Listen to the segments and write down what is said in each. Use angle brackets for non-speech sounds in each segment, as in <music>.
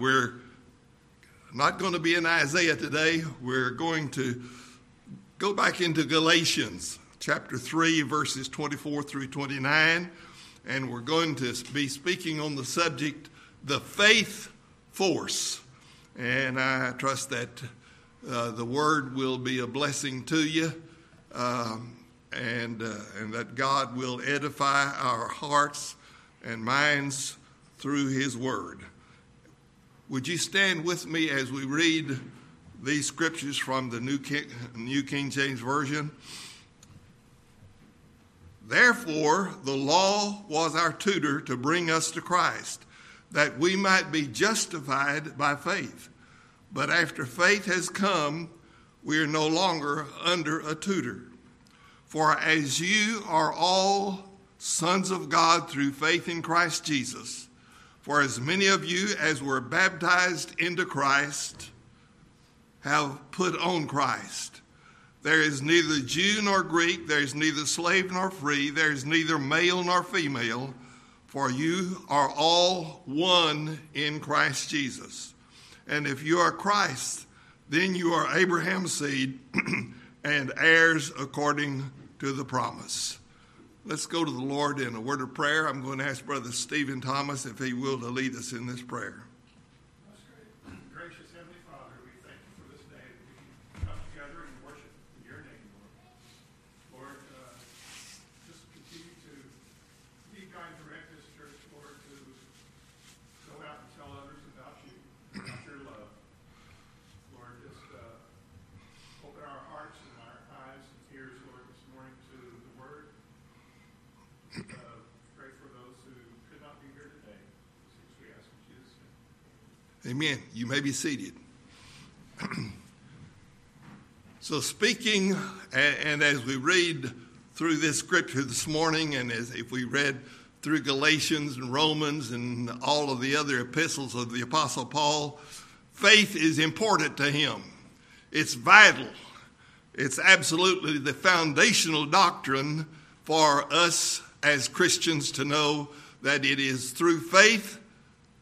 we're not going to be in Isaiah today. We're going to go back into Galatians chapter 3, verses 24 through 29, and we're going to be speaking on the subject, the faith force. And I trust that uh, the word will be a blessing to you. Um, and, uh, and that God will edify our hearts and minds through His Word. Would you stand with me as we read these scriptures from the New King, New King James Version? Therefore, the law was our tutor to bring us to Christ, that we might be justified by faith. But after faith has come, we are no longer under a tutor. For as you are all sons of God through faith in Christ Jesus, for as many of you as were baptized into Christ have put on Christ. There is neither Jew nor Greek, there is neither slave nor free, there is neither male nor female, for you are all one in Christ Jesus. And if you are Christ, then you are Abraham's seed <clears throat> and heirs according to the promise. Let's go to the Lord in a word of prayer. I'm going to ask Brother Stephen Thomas if he will to lead us in this prayer. Amen. You may be seated. <clears throat> so, speaking, and as we read through this scripture this morning, and as if we read through Galatians and Romans and all of the other epistles of the Apostle Paul, faith is important to him. It's vital. It's absolutely the foundational doctrine for us as Christians to know that it is through faith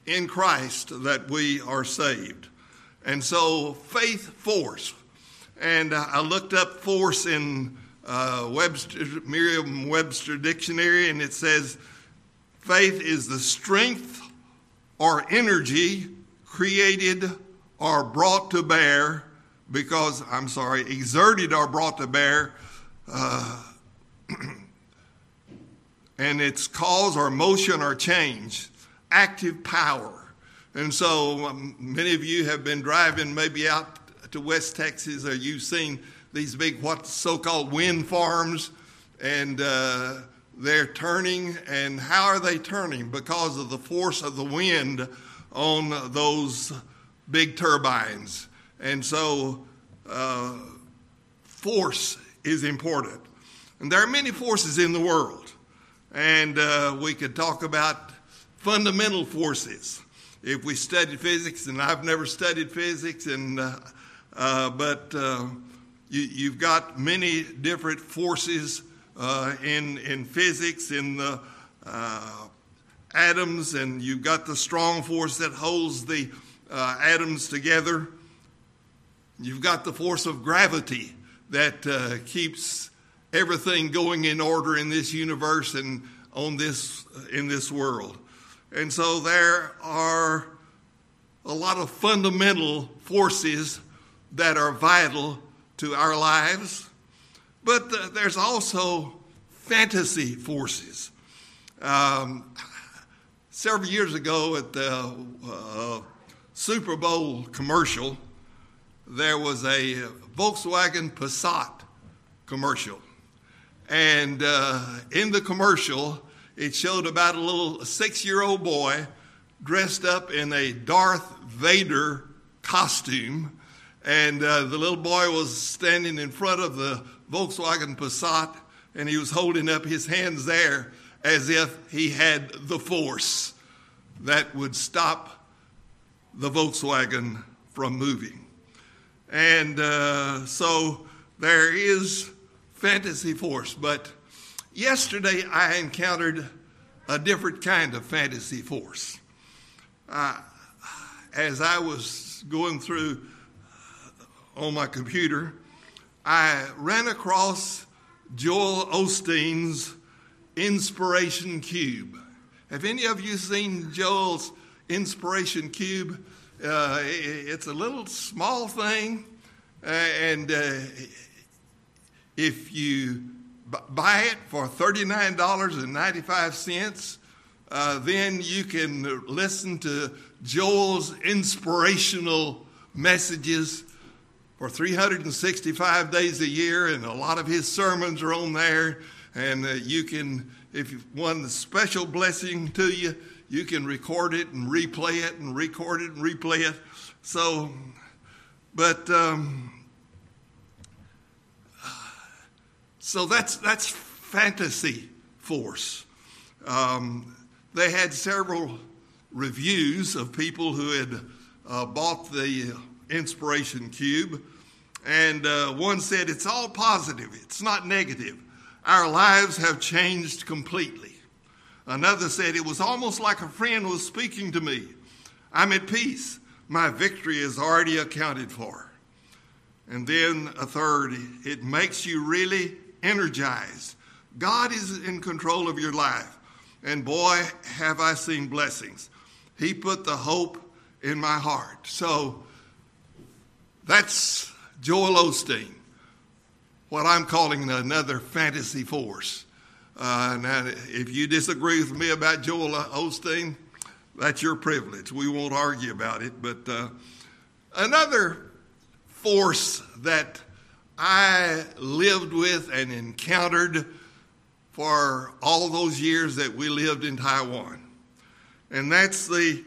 in Christ that we are saved. And so, faith force. And I looked up force in uh, Webster, Merriam Webster Dictionary, and it says faith is the strength or energy created or brought to bear because, I'm sorry, exerted or brought to bear. Uh, <clears throat> and its cause or motion or change active power. And so um, many of you have been driving maybe out to West Texas or you've seen these big what so-called wind farms and uh, they're turning. And how are they turning? Because of the force of the wind on those big turbines. And so uh, force is important. And there are many forces in the world. And uh, we could talk about fundamental forces. If we studied physics, and I've never studied physics, and uh, uh, but uh, you, have got many different forces uh, in in physics in the uh, atoms, and you've got the strong force that holds the atoms together. You've got the force of gravity that keeps everything going in order in this universe and on this in this world. And so there are a lot of fundamental forces that are vital to our lives, but there's also fantasy forces. Um, several years ago at the uh, Super Bowl commercial, there was a Volkswagen Passat commercial. And uh, in the commercial, it showed about a little six year old boy dressed up in a Darth Vader costume. And uh, the little boy was standing in front of the Volkswagen Passat and he was holding up his hands there as if he had the force that would stop the Volkswagen from moving. And uh, so there is fantasy force, but Yesterday, I encountered a different kind of fantasy force. Uh, as I was going through on my computer, I ran across Joel Osteen's Inspiration Cube. Have any of you seen Joel's Inspiration Cube? Uh, it's a little small thing, uh, and uh, if you buy it for $39.95, uh, then you can listen to Joel's inspirational messages for 365 days a year, and a lot of his sermons are on there. And uh, you can, if you want a special blessing to you, you can record it and replay it and record it and replay it. So, but um, so that's that's fantasy force. Um, they had several reviews of people who had uh, bought the Inspiration Cube, and uh, one said, It's all positive, it's not negative. Our lives have changed completely. Another said, It was almost like a friend was speaking to me. I'm at peace. My victory is already accounted for. And then a third, it makes you really energized. God is in control of your life. And boy, have I seen blessings. He put the hope in my heart. So that's Joel Osteen, what I'm calling another fantasy force. Uh, now, if you disagree with me about Joel Osteen, that's your privilege. We won't argue about it. But uh, another force that I lived with and encountered for all those years that we lived in Taiwan, and that's the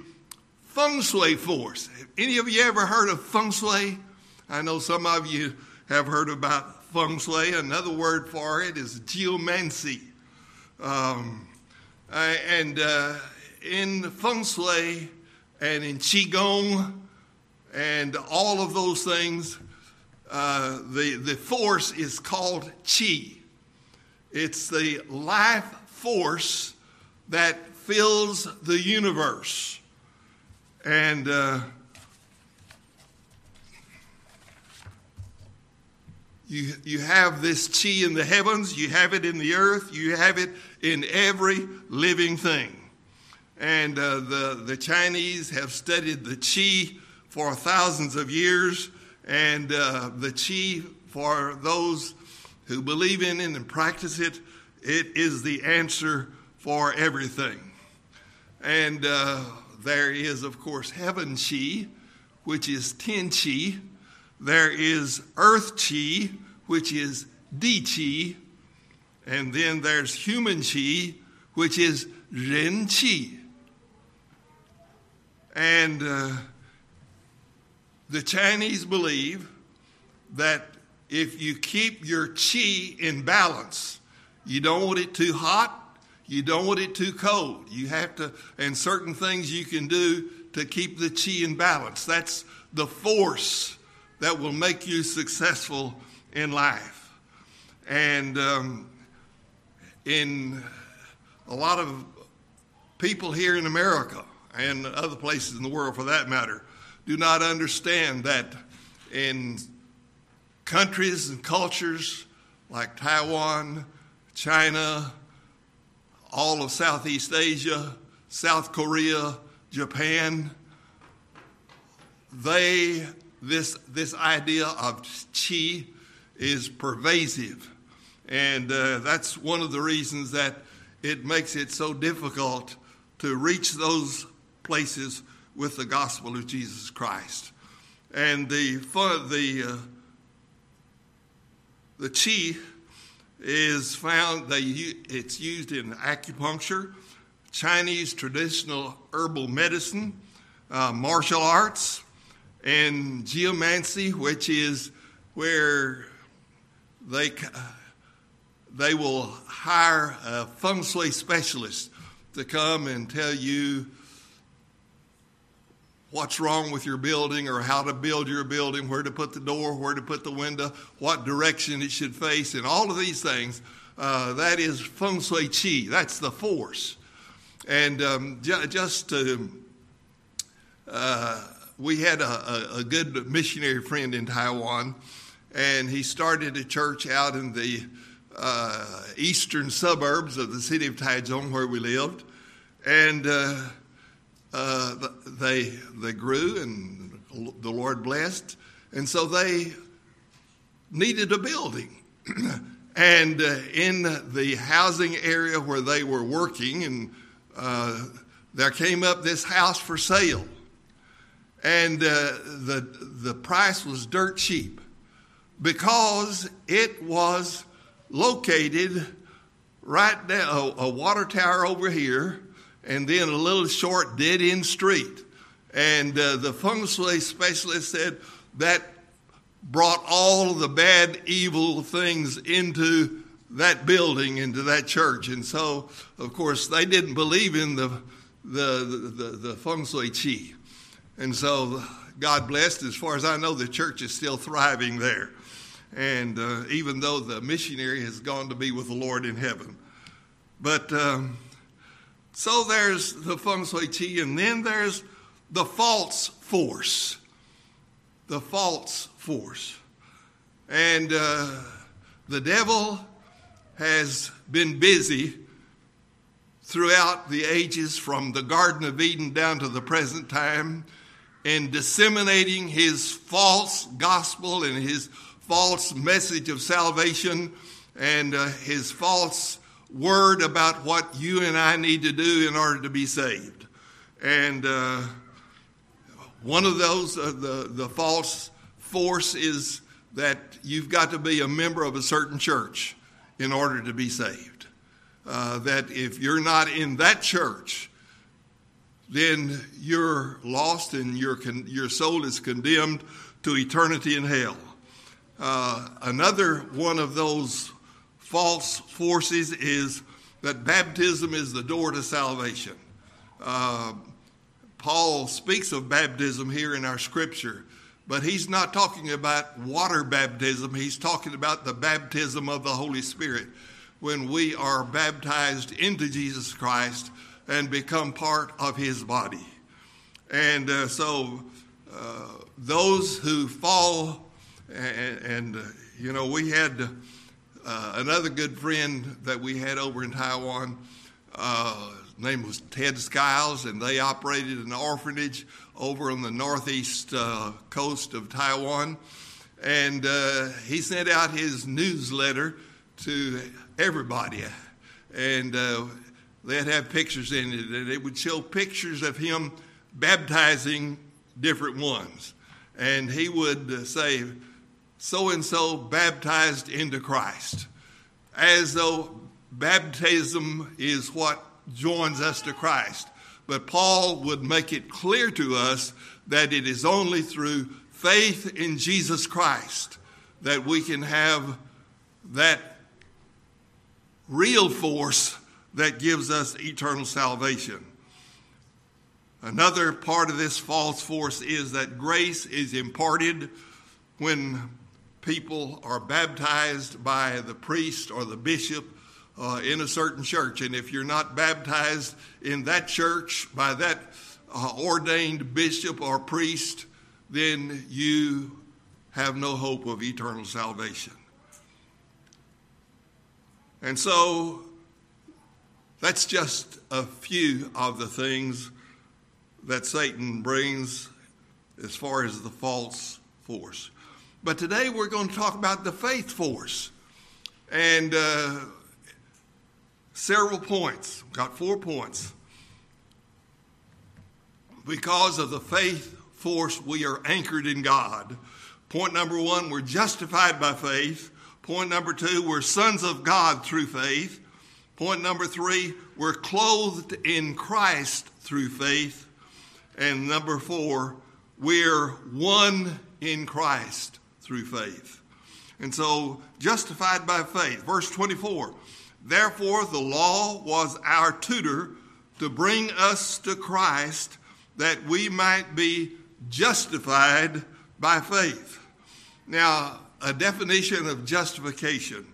feng shui force. Have any of you ever heard of feng shui? I know some of you have heard about feng shui. Another word for it is geomancy. Um, and uh, in feng shui and in qigong and all of those things, uh, the, the force is called qi. It's the life force that fills the universe. And uh, You, you have this chi in the heavens, you have it in the earth, you have it in every living thing. And uh, the, the Chinese have studied the chi for thousands of years, and uh, the chi, for those who believe in it and practice it, it is the answer for everything. And uh, there is, of course, heaven chi, which is Tian chi, there is earth chi, which is di chi, and then there's human chi, which is ren chi. And uh, the Chinese believe that if you keep your chi in balance, you don't want it too hot, you don't want it too cold. You have to, and certain things you can do to keep the chi in balance. That's the force that will make you successful in life. And um, in a lot of people here in America and other places in the world for that matter do not understand that in countries and cultures like Taiwan, China, all of Southeast Asia, South Korea, Japan, they this, this idea of chi is pervasive. And uh, that's one of the reasons that it makes it so difficult to reach those places with the gospel of Jesus Christ. And the, the, uh, the chi is found, they, it's used in acupuncture, Chinese traditional herbal medicine, uh, martial arts, and geomancy, which is where they, they will hire a feng shui specialist to come and tell you what's wrong with your building or how to build your building, where to put the door, where to put the window, what direction it should face, and all of these things. Uh, that is feng shui qi. That's the force. And um, ju- just to uh, we had a, a, good missionary friend in Taiwan, and he started a church out in the uh, eastern suburbs of the city of Taichung where we lived. And uh, they, they grew, and the Lord blessed. And so they needed a building. <clears throat> and uh, in the housing area where they were working, and uh, there came up this house for sale. And uh, the, the price was dirt cheap because it was located right down a, a water tower over here and then a little short dead end street. And uh, the feng shui specialist said that brought all of the bad, evil things into that building, into that church. And so, of course, they didn't believe in the, the, the, the feng shui chi. And so, God blessed. As far as I know, the church is still thriving there. And uh, even though the missionary has gone to be with the Lord in heaven. But um, so there's the feng shui chi, and then there's the false force. The false force. And uh, the devil has been busy throughout the ages from the Garden of Eden down to the present time in disseminating his false gospel and his false message of salvation and uh, his false word about what you and I need to do in order to be saved. And uh, one of those, uh, the, the false force, is that you've got to be a member of a certain church in order to be saved. Uh, that if you're not in that church, then you're lost and your, con- your soul is condemned to eternity in hell. Uh, another one of those false forces is that baptism is the door to salvation. Uh, Paul speaks of baptism here in our scripture, but he's not talking about water baptism. He's talking about the baptism of the Holy Spirit when we are baptized into Jesus Christ and become part of his body. And uh, so uh, those who fall and, and uh, you know, we had uh, another good friend that we had over in Taiwan. Uh, name was Ted Skiles, and they operated an orphanage over on the northeast uh, coast of Taiwan. And uh, he sent out his newsletter to everybody. And uh, they'd have pictures in it, and it would show pictures of him baptizing different ones. And he would say, so and so baptized into Christ, as though baptism is what joins us to Christ. But Paul would make it clear to us that it is only through faith in Jesus Christ that we can have that real force that gives us eternal salvation. Another part of this false force is that grace is imparted when people are baptized by the priest or the bishop uh, in a certain church. And if you're not baptized in that church by that uh, ordained bishop or priest, then you have no hope of eternal salvation. And so that's just a few of the things that Satan brings as far as the false force. But today we're going to talk about the faith force. And uh, several points. Got four points. Because of the faith force, we are anchored in God. Point number one, we're justified by faith. Point number two, we're sons of God through faith. Point number three, we're clothed in Christ through faith. And number four, we're one in Christ through faith. And so, justified by faith. Verse 24 Therefore, the law was our tutor to bring us to Christ that we might be justified by faith. Now, a definition of justification.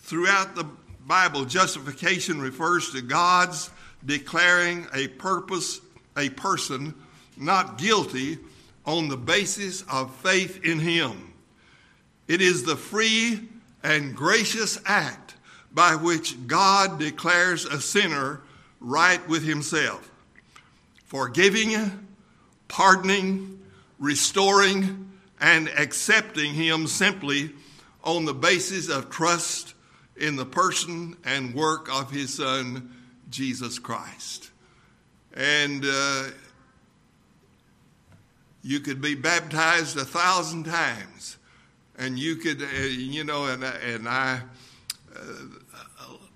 Throughout the Bible, justification refers to God's declaring a purpose, a person not guilty on the basis of faith in Him. It is the free and gracious act by which God declares a sinner right with Himself, forgiving, pardoning, restoring, and accepting Him simply on the basis of trust in the person and work of His Son, Jesus Christ. And uh, you could be baptized a thousand times, and you could, uh, you know, and, and I uh,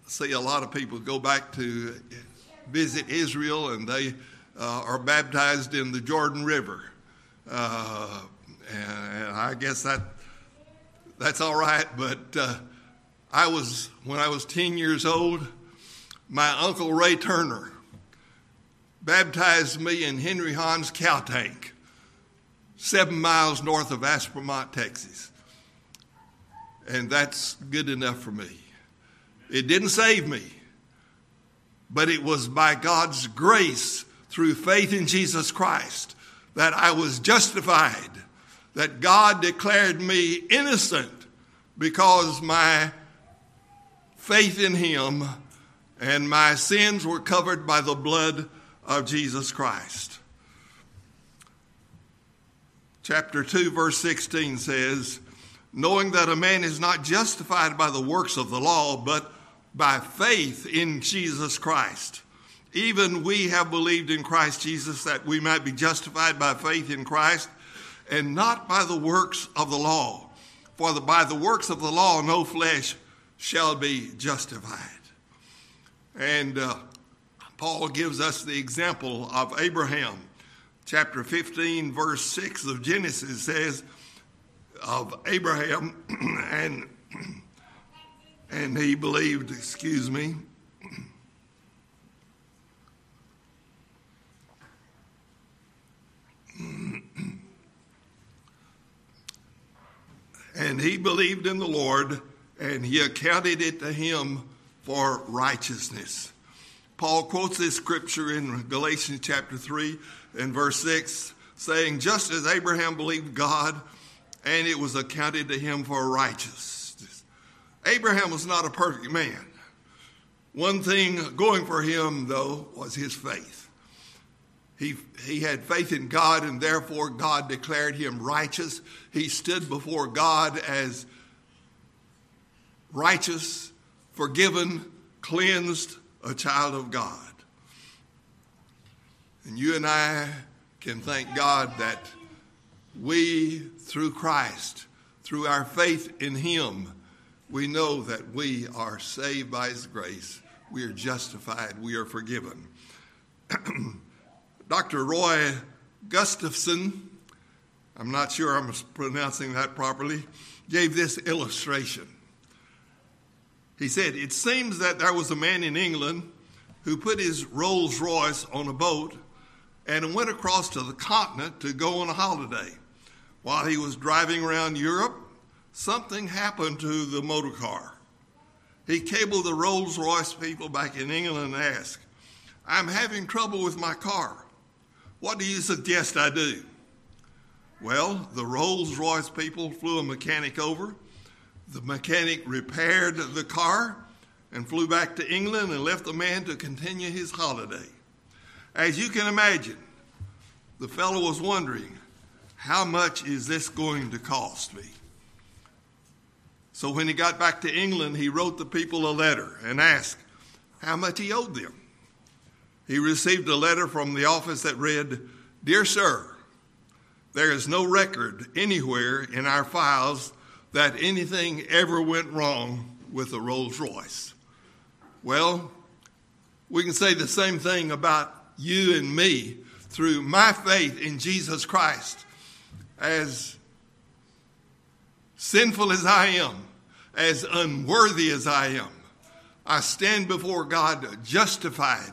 see a lot of people go back to visit Israel, and they uh, are baptized in the Jordan River. Uh, and, and, I guess that that's all right, but uh, I was when I was 10 years old, my uncle Ray Turner baptized me in Henry Hahn's cow tank, seven miles north of Aspermont, Texas. And that's good enough for me. It didn't save me, but it was by God's grace through faith in Jesus Christ that I was justified, that God declared me innocent because my faith in Him and my sins were covered by the blood of Jesus Christ. Chapter 2, verse 16 says, Knowing that a man is not justified by the works of the law, but by faith in Jesus Christ. Even we have believed in Christ Jesus that we might be justified by faith in Christ and not by the works of the law. For the, by the works of the law, no flesh shall be justified. And uh, Paul gives us the example of Abraham. Chapter 15, verse 6 of Genesis says of Abraham, <clears throat> and, <clears throat> and he believed, excuse me, <clears throat> and he believed in the Lord, and he accounted it to him for righteousness. Paul quotes this scripture in Galatians chapter 3 and verse 6, saying, Just as Abraham believed God, and it was accounted to him for righteousness. Abraham was not a perfect man. One thing going for him, though, was his faith. He, he had faith in God, and therefore God declared him righteous. He stood before God as righteous, forgiven, cleansed, a child of God. And you and I can thank God that we, through Christ, through our faith in Him, we know that we are saved by His grace. We are justified. We are forgiven. <clears throat> Dr. Roy Gustafson, I'm not sure I'm pronouncing that properly, gave this illustration. He said, It seems that there was a man in England who put his Rolls Royce on a boat and went across to the continent to go on a holiday. While he was driving around Europe, something happened to the motor car. He cabled the Rolls Royce people back in England and asked, I'm having trouble with my car. What do you suggest I do? Well, the Rolls Royce people flew a mechanic over the mechanic repaired the car and flew back to England and left the man to continue his holiday. As you can imagine, the fellow was wondering, how much is this going to cost me? So when he got back to England, he wrote the people a letter and asked how much he owed them. He received a letter from the office that read, Dear Sir, there is no record anywhere in our files that anything ever went wrong with a Rolls Royce. Well, we can say the same thing about you and me through my faith in Jesus Christ. As sinful as I am, as unworthy as I am, I stand before God justified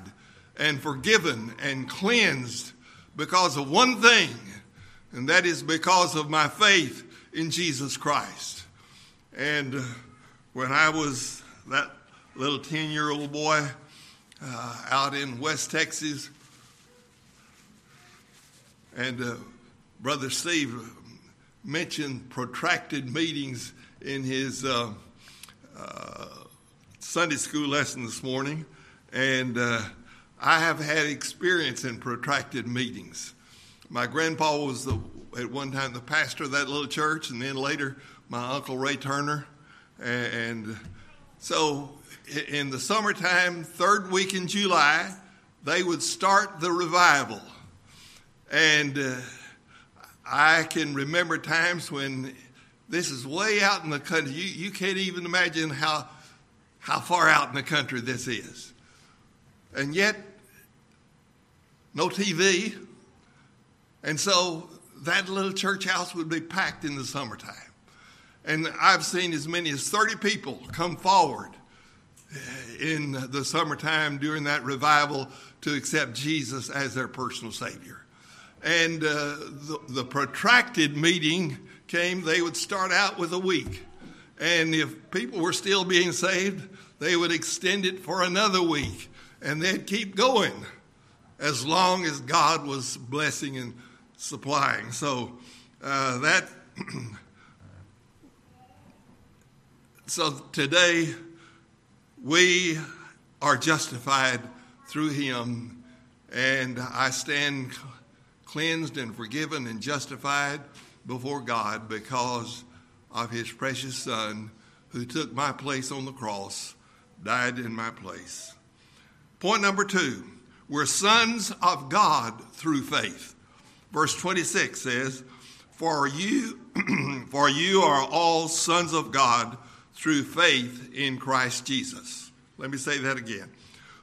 and forgiven and cleansed because of one thing, and that is because of my faith in Jesus Christ. And uh, when I was that little 10 year old boy uh, out in West Texas, And uh, Brother Steve mentioned protracted meetings in his uh, uh, Sunday school lesson this morning. And uh, I have had experience in protracted meetings. My grandpa was the, at one time the pastor of that little church, and then later my uncle Ray Turner. And so in the summertime, third week in July, they would start the revival. And uh, I can remember times when this is way out in the country. You, you can't even imagine how, how far out in the country this is. And yet, no TV. And so that little church house would be packed in the summertime. And I've seen as many as 30 people come forward in the summertime during that revival to accept Jesus as their personal Savior. And uh, the, the protracted meeting came, they would start out with a week. And if people were still being saved, they would extend it for another week. And they'd keep going as long as God was blessing and supplying. So uh, that. <clears throat> so today, we are justified through him, and I stand cleansed and forgiven and justified before God because of his precious Son who took my place on the cross, died in my place. Point number two we're sons of God through faith. Verse 26 says, For you, <clears throat> for you are all sons of God through faith in Christ Jesus. Let me say that again.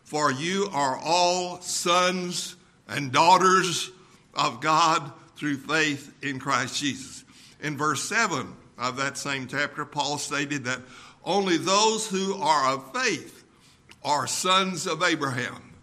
For you are all sons and daughters of God through faith in Christ Jesus. In verse 7 of that same chapter, Paul stated that only those who are of faith are sons of Abraham.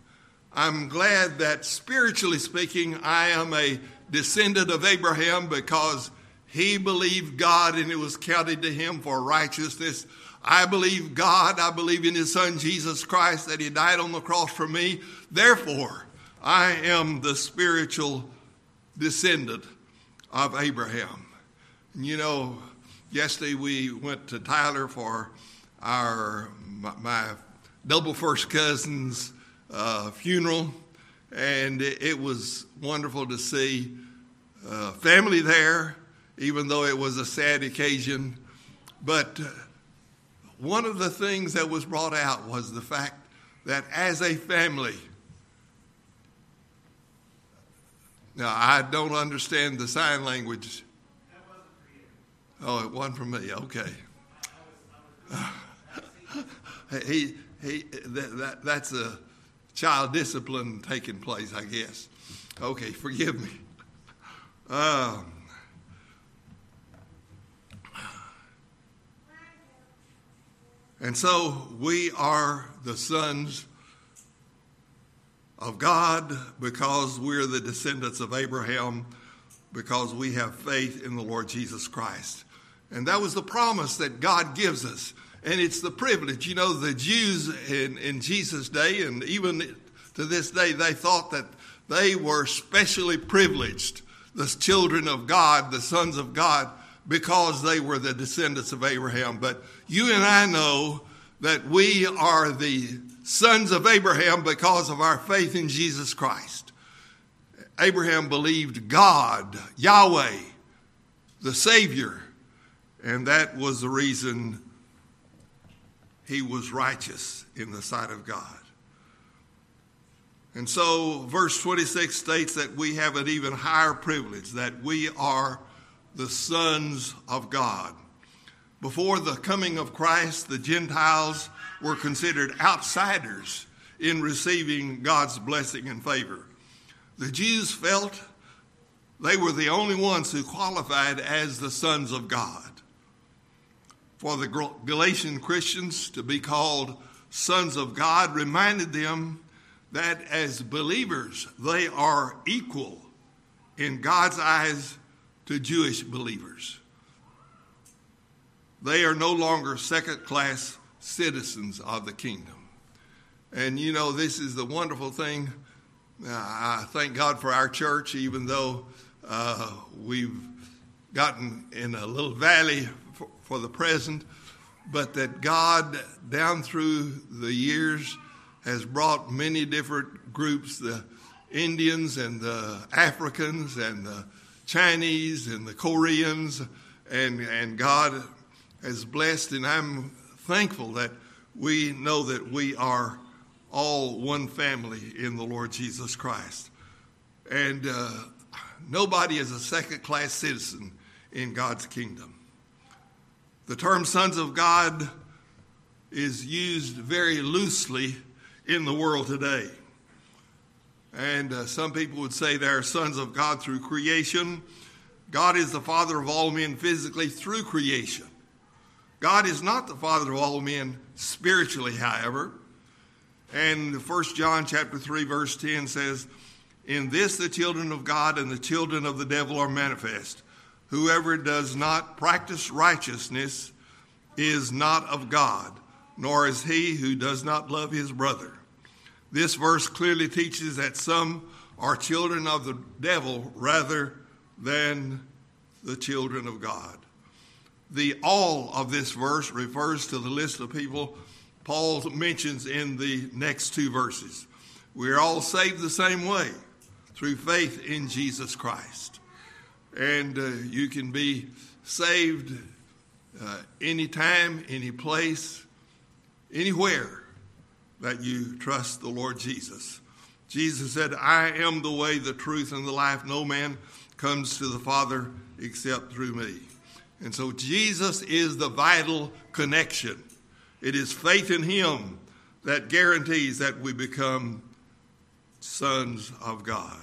I'm glad that spiritually speaking, I am a descendant of Abraham because he believed God and it was counted to him for righteousness. I believe God. I believe in his son Jesus Christ that he died on the cross for me. Therefore, I am the spiritual descendant of Abraham. And you know, yesterday we went to Tyler for our my, my double first cousin's uh, funeral, and it, it, was wonderful to see uh, family there, even though it was a sad occasion. But uh, one of the things that was brought out was the fact that as a family, now I don't understand the sign language. Oh, it wasn't for me. Okay. <sighs> he he that, that that's a child discipline taking place, I guess. Okay, forgive me. Um, and so we are the sons of God because we're the descendants of Abraham, because we have faith in the Lord Jesus Christ. And that was the promise that God gives us and it's the privilege. You know, the Jews in, in Jesus' day, and even to this day, they thought that they were specially privileged, the children of God, the sons of God, because they were the descendants of Abraham. But you and I know that we are the sons of Abraham because of our faith in Jesus Christ. Abraham believed God, Yahweh, the Savior, and that was the reason he was righteous in the sight of God. And so, verse 26 states that we have an even higher privilege, that we are the sons of God. Before the coming of Christ, the Gentiles were considered outsiders in receiving God's blessing and favor. The Jews felt they were the only ones who qualified as the sons of God for the Galatian Christians to be called sons of God reminded them that as believers, they are equal in God's eyes to Jewish believers. They are no longer second class citizens of the kingdom. And you know, this is the wonderful thing. I thank God for our church, even though uh, we've gotten in a little valley for, for the present, but that God, down through the years, has brought many different groups the Indians and the Africans and the Chinese and the Koreans, and, and God has blessed, and I'm thankful that we know that we are all one family in the Lord Jesus Christ. And uh, nobody is a second class citizen in God's kingdom. The term sons of God is used very loosely in the world today. And uh, some people would say they are sons of God through creation. God is the father of all men physically through creation. God is not the father of all men spiritually, however. And 1 John chapter 3 verse 10 says, "In this the children of God and the children of the devil are manifest. Whoever does not practice righteousness is not of God, nor is he who does not love his brother." This verse clearly teaches that some are children of the devil rather than the children of God. The all of this verse refers to the list of people Paul mentions in the next two verses. We are all saved the same way through faith in Jesus Christ. And uh, you can be saved uh, anytime, any place, anywhere that you trust the Lord Jesus. Jesus said, I am the way, the truth, and the life. No man comes to the Father except through me. And so Jesus is the vital connection. It is faith in Him that guarantees that we become sons of God.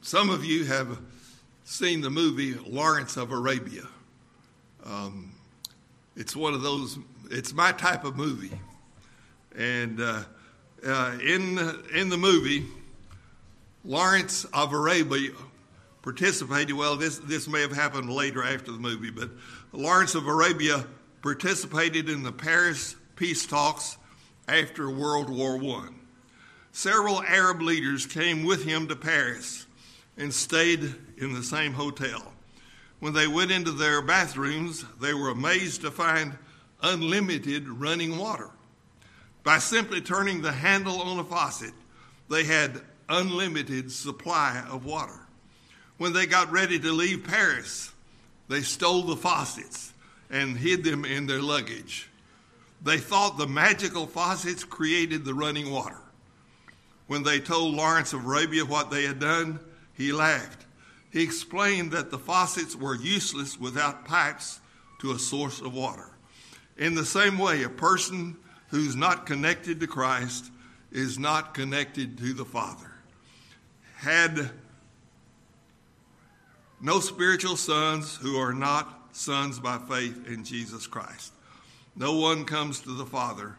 Some of you have seen the movie Lawrence of Arabia. Um, it's one of those, it's my type of movie. And uh, uh, in, in the movie, Lawrence of Arabia participated. Well, this, this may have happened later after the movie, but Lawrence of Arabia participated in the Paris peace talks after World War I. Several Arab leaders came with him to Paris and stayed in the same hotel. When they went into their bathrooms, they were amazed to find unlimited running water. By simply turning the handle on a faucet, they had unlimited supply of water. When they got ready to leave Paris, they stole the faucets and hid them in their luggage. They thought the magical faucets created the running water. When they told Lawrence of Arabia what they had done, he laughed. He explained that the faucets were useless without pipes to a source of water. In the same way, a person who's not connected to Christ is not connected to the Father. Had no spiritual sons who are not sons by faith in Jesus Christ. No one comes to the Father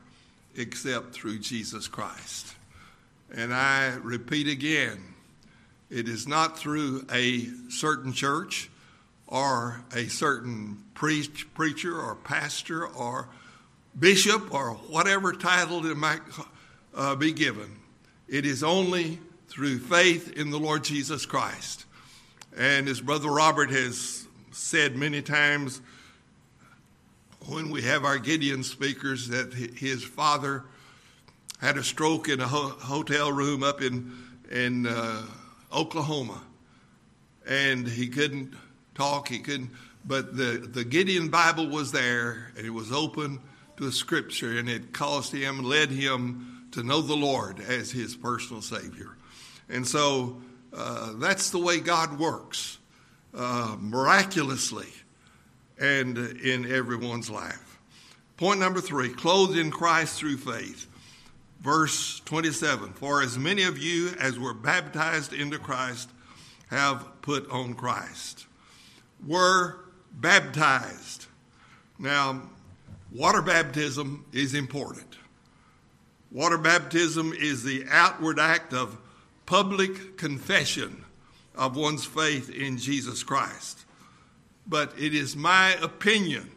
except through Jesus Christ. And I repeat again, it is not through a certain church or a certain preach, preacher or pastor or bishop or whatever title it might uh, be given. It is only through faith in the Lord Jesus Christ. And as Brother Robert has said many times, when we have our Gideon speakers, that his father had a stroke in a ho- hotel room up in in uh, Oklahoma, and he couldn't talk. He couldn't. But the the Gideon Bible was there, and it was open to a scripture, and it caused him, led him to know the Lord as his personal Savior. And so uh, that's the way God works, uh, miraculously, and in everyone's life. Point number three: clothed in Christ through faith. Verse 27 For as many of you as were baptized into Christ have put on Christ. Were baptized. Now, water baptism is important. Water baptism is the outward act of public confession of one's faith in Jesus Christ. But it is my opinion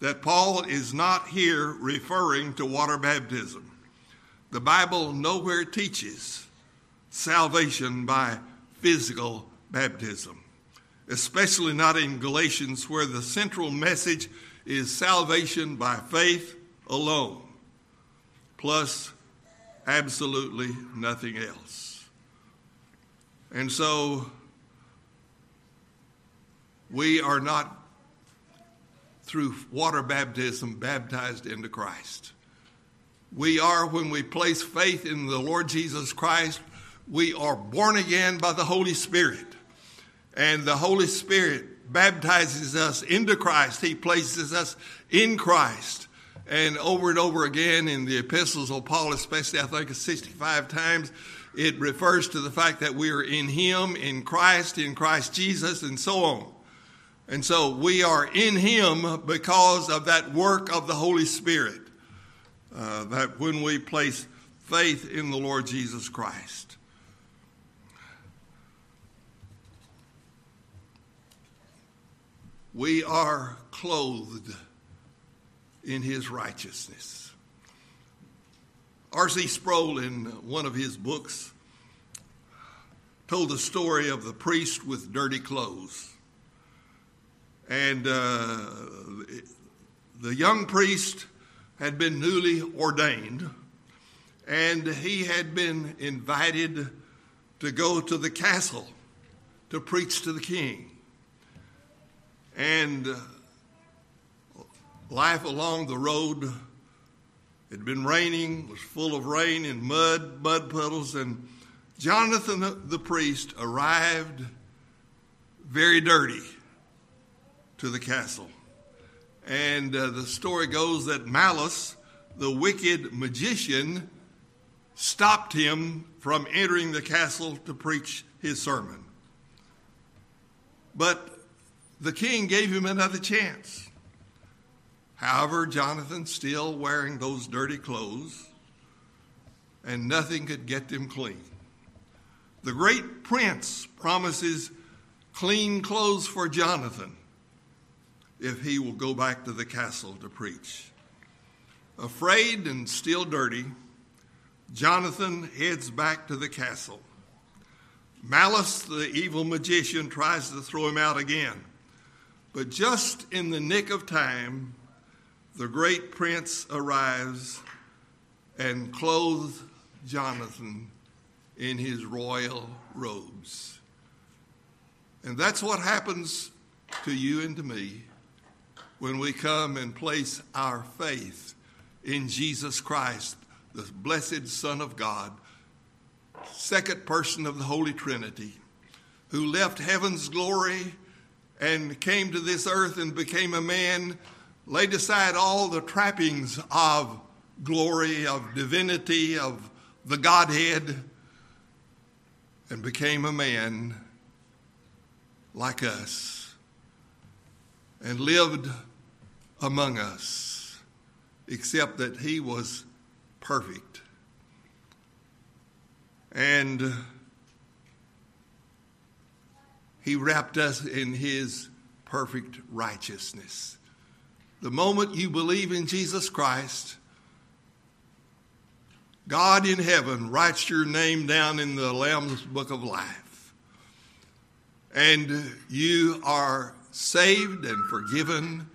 that Paul is not here referring to water baptism. The Bible nowhere teaches salvation by physical baptism, especially not in Galatians, where the central message is salvation by faith alone, plus absolutely nothing else. And so we are not through water baptism baptized into Christ. We are, when we place faith in the Lord Jesus Christ, we are born again by the Holy Spirit. And the Holy Spirit baptizes us into Christ. He places us in Christ. And over and over again in the epistles of Paul, especially I think it's 65 times, it refers to the fact that we are in Him, in Christ, in Christ Jesus, and so on. And so we are in Him because of that work of the Holy Spirit. Uh, that when we place faith in the Lord Jesus Christ. We are clothed in his righteousness. R.C. Sproul, in one of his books, told the story of the priest with dirty clothes. And uh, the young priest had been newly ordained, and he had been invited to go to the castle to preach to the king. And uh, life along the road had been raining, was full of rain and mud, mud puddles, and Jonathan the priest arrived very dirty to the castle. And uh, the story goes that Malchus, the wicked magician, stopped him from entering the castle to preach his sermon. But the king gave him another chance. However, Jonathan, still wearing those dirty clothes, and nothing could get them clean. The great prince promises clean clothes for Jonathan if he will go back to the castle to preach. Afraid and still dirty, Jonathan heads back to the castle. Malice, the evil magician, tries to throw him out again. But just in the nick of time, the great prince arrives and clothes Jonathan in his royal robes. And that's what happens to you and to me when we come and place our faith in Jesus Christ, the blessed Son of God, second person of the Holy Trinity, who left heaven's glory and came to this earth and became a man, laid aside all the trappings of glory, of divinity, of the Godhead, and became a man like us and lived among us, except that he was perfect. And he wrapped us in his perfect righteousness. The moment you believe in Jesus Christ, God in heaven writes your name down in the Lamb's book of life. And you are saved and forgiven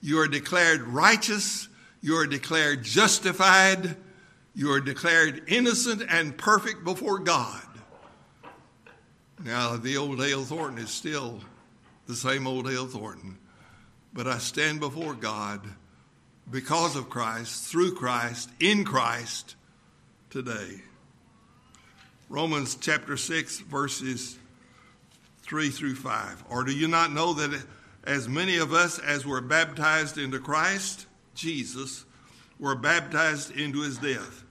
you are declared righteous. You are declared justified. You are declared innocent and perfect before God. Now, the old Dale Thornton is still the same old Dale Thornton, but I stand before God because of Christ, through Christ, in Christ today. Romans chapter 6, verses 3 through 5. Or do you not know that? As many of us as were baptized into Christ Jesus were baptized into his death.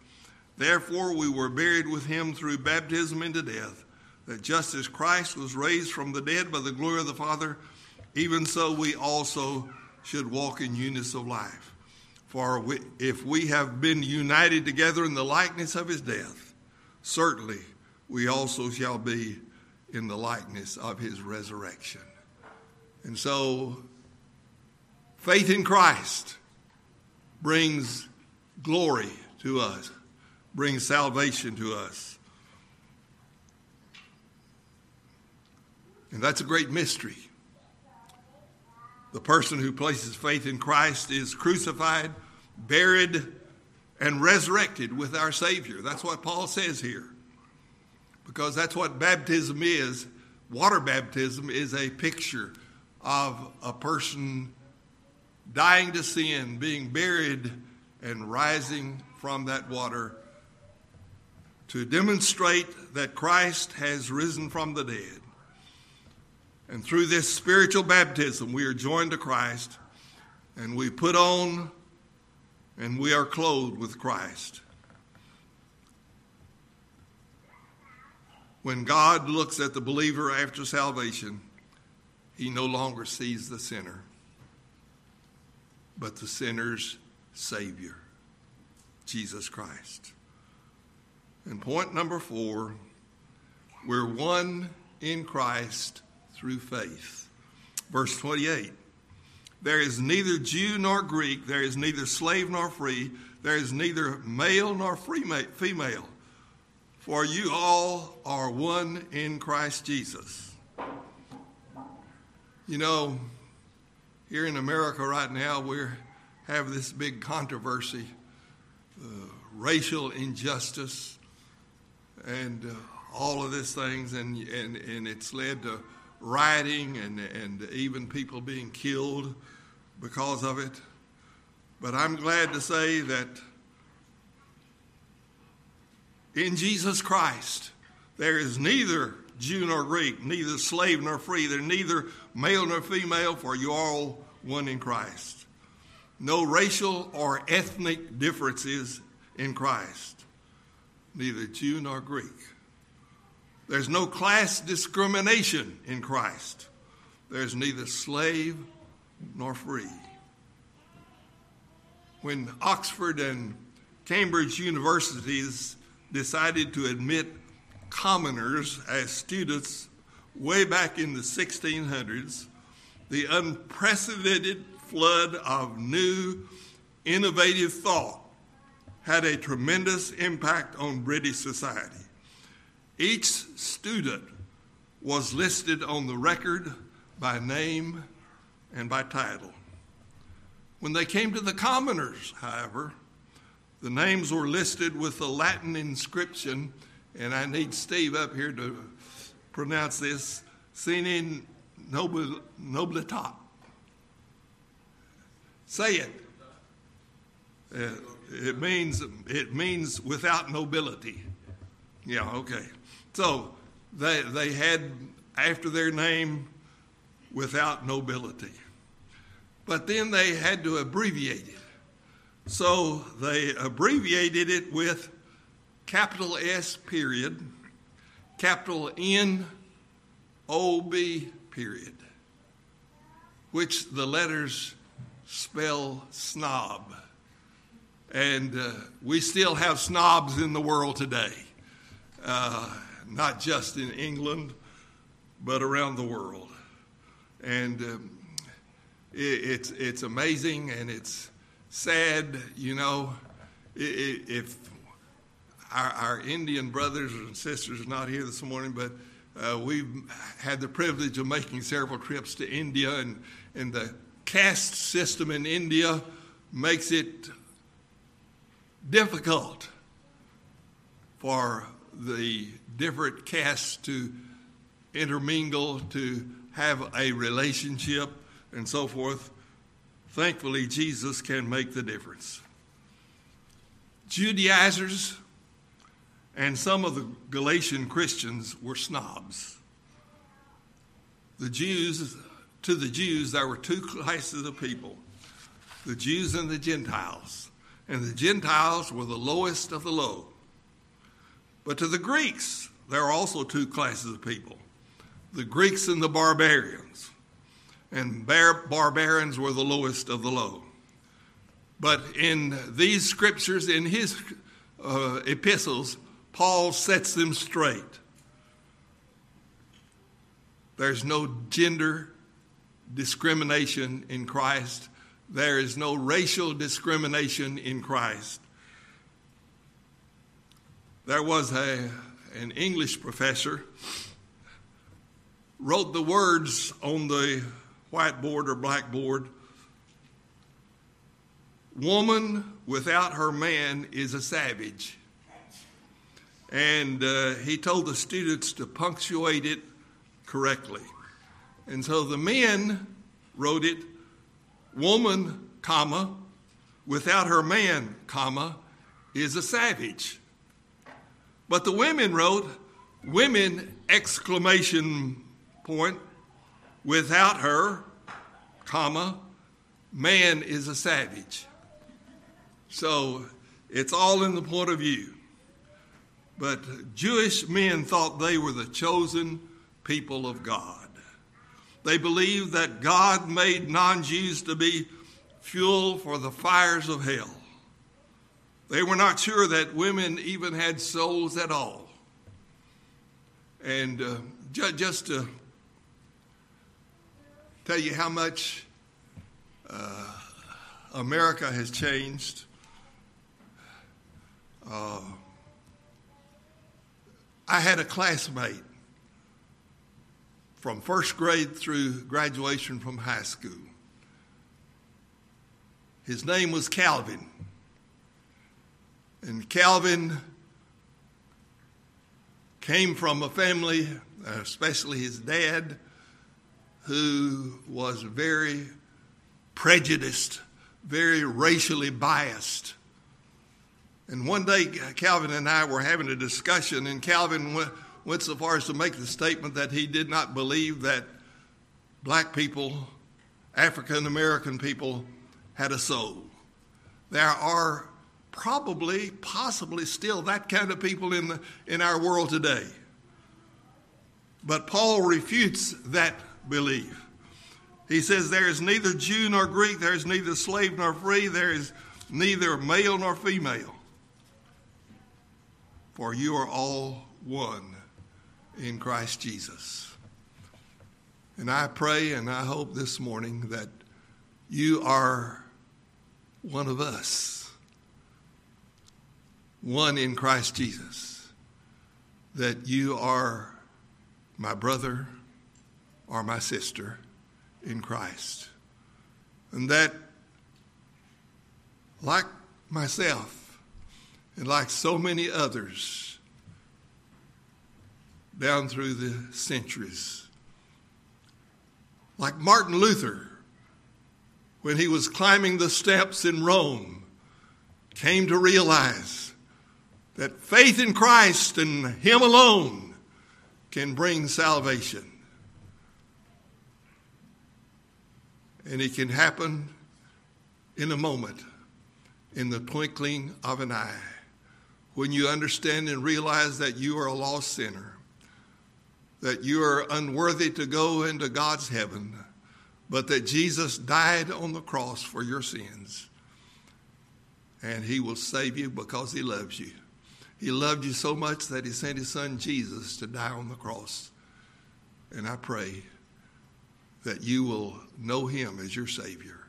Therefore, we were buried with him through baptism into death, that just as Christ was raised from the dead by the glory of the Father, even so we also should walk in newness of life. For if we have been united together in the likeness of his death, certainly we also shall be in the likeness of his resurrection. And so Faith in Christ brings glory to us, brings salvation to us. And that's a great mystery. The person who places faith in Christ is crucified, buried, and resurrected with our Savior. That's what Paul says here. Because that's what baptism is. Water baptism is a picture of a person dying to sin, being buried, and rising from that water to demonstrate that Christ has risen from the dead. And through this spiritual baptism, we are joined to Christ and we put on and we are clothed with Christ. When God looks at the believer after salvation, he no longer sees the sinner, but the sinner's Savior, Jesus Christ. And point number four, we're one in Christ through faith. Verse 28 There is neither Jew nor Greek, there is neither slave nor free, there is neither male nor female, for you all are one in Christ Jesus. You know, here in America right now, we have this big controversy, uh, racial injustice, and uh, all of these things, and, and, and it's led to rioting and, and even people being killed because of it. But I'm glad to say that in Jesus Christ, there is neither Jew nor Greek, neither slave nor free. There's neither male nor female, for you are all one in Christ. No racial or ethnic differences in Christ, neither Jew nor Greek. There's no class discrimination in Christ. There's neither slave nor free. When Oxford and Cambridge universities decided to admit commoners as students way back in the 1600s, the unprecedented flood of new, innovative thought had a tremendous impact on British society. Each student was listed on the record by name and by title. When they came to the commoners, however, the names were listed with a Latin inscription, and I need Steve up here to pronounce this sine nobilitat. Say it. Uh, it means it means without nobility. Yeah, okay. So they, they had after their name without nobility. But then they had to abbreviate it. So they abbreviated it with capital S period, capital N O B period, which the letters spell snob. And uh, we still have snobs in the world today. Uh, not just in England, but around the world. And um, it, it's, it's amazing and it's sad, you know, if our, our Indian brothers and sisters are not here this morning, but uh, we've had the privilege of making several trips to India, and, and the caste system in India makes it difficult for the different castes to intermingle, to have a relationship, and so forth. Thankfully, Jesus can make the difference. Judaizers and some of the Galatian Christians were snobs. The Jews, to the Jews, there were two classes of people the Jews and the Gentiles. And the Gentiles were the lowest of the low. But to the Greeks, there are also two classes of people the Greeks and the barbarians. And bar- barbarians were the lowest of the low. But in these scriptures, in his uh, epistles, Paul sets them straight. There's no gender discrimination in Christ. there is no racial discrimination in Christ. There was a, an English professor wrote the words on the whiteboard or blackboard Woman without her man is a savage. And uh, he told the students to punctuate it correctly. And so the men wrote it woman, comma, without her man, comma, is a savage. But the women wrote women exclamation point without her, comma, man is a savage. So it's all in the point of view. But Jewish men thought they were the chosen people of God. They believed that God made non Jews to be fuel for the fires of hell. They were not sure that women even had souls at all. And uh, ju- just to tell you how much uh, America has changed, uh, I had a classmate from first grade through graduation from high school. His name was Calvin. And Calvin came from a family, especially his dad, who was very prejudiced, very racially biased. And one day, Calvin and I were having a discussion, and Calvin went, went so far as to make the statement that he did not believe that black people, African American people, had a soul. There are probably, possibly still that kind of people in, the, in our world today. But Paul refutes that belief. He says, There is neither Jew nor Greek, there is neither slave nor free, there is neither male nor female for you are all one in Christ Jesus. And I pray and I hope this morning that you are one of us, one in Christ Jesus, that you are my brother or my sister in Christ. And that, like myself, and like so many others down through the centuries, like Martin Luther, when he was climbing the steps in Rome, came to realize that faith in Christ and Him alone can bring salvation. And it can happen in a moment, in the twinkling of an eye when you understand and realize that you are a lost sinner, that you are unworthy to go into God's heaven, but that Jesus died on the cross for your sins. And he will save you because he loves you. He loved you so much that he sent his son Jesus to die on the cross. And I pray that you will know him as your Savior.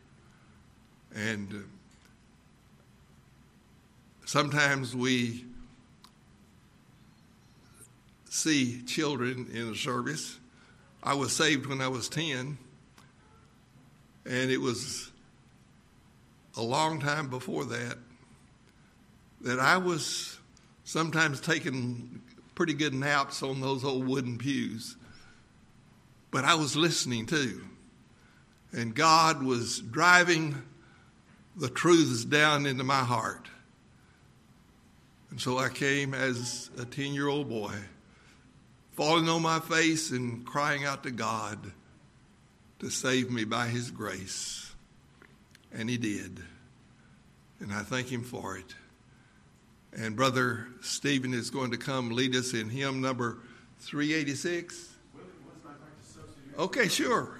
And uh, Sometimes we see children in a service. I was saved when I was 10, and it was a long time before that that I was sometimes taking pretty good naps on those old wooden pews. But I was listening too. And God was driving the truths down into my heart. And so I came as a 10 year old boy, falling on my face and crying out to God to save me by His grace. And He did. And I thank Him for it. And Brother Stephen is going to come lead us in hymn number 386. Okay, sure.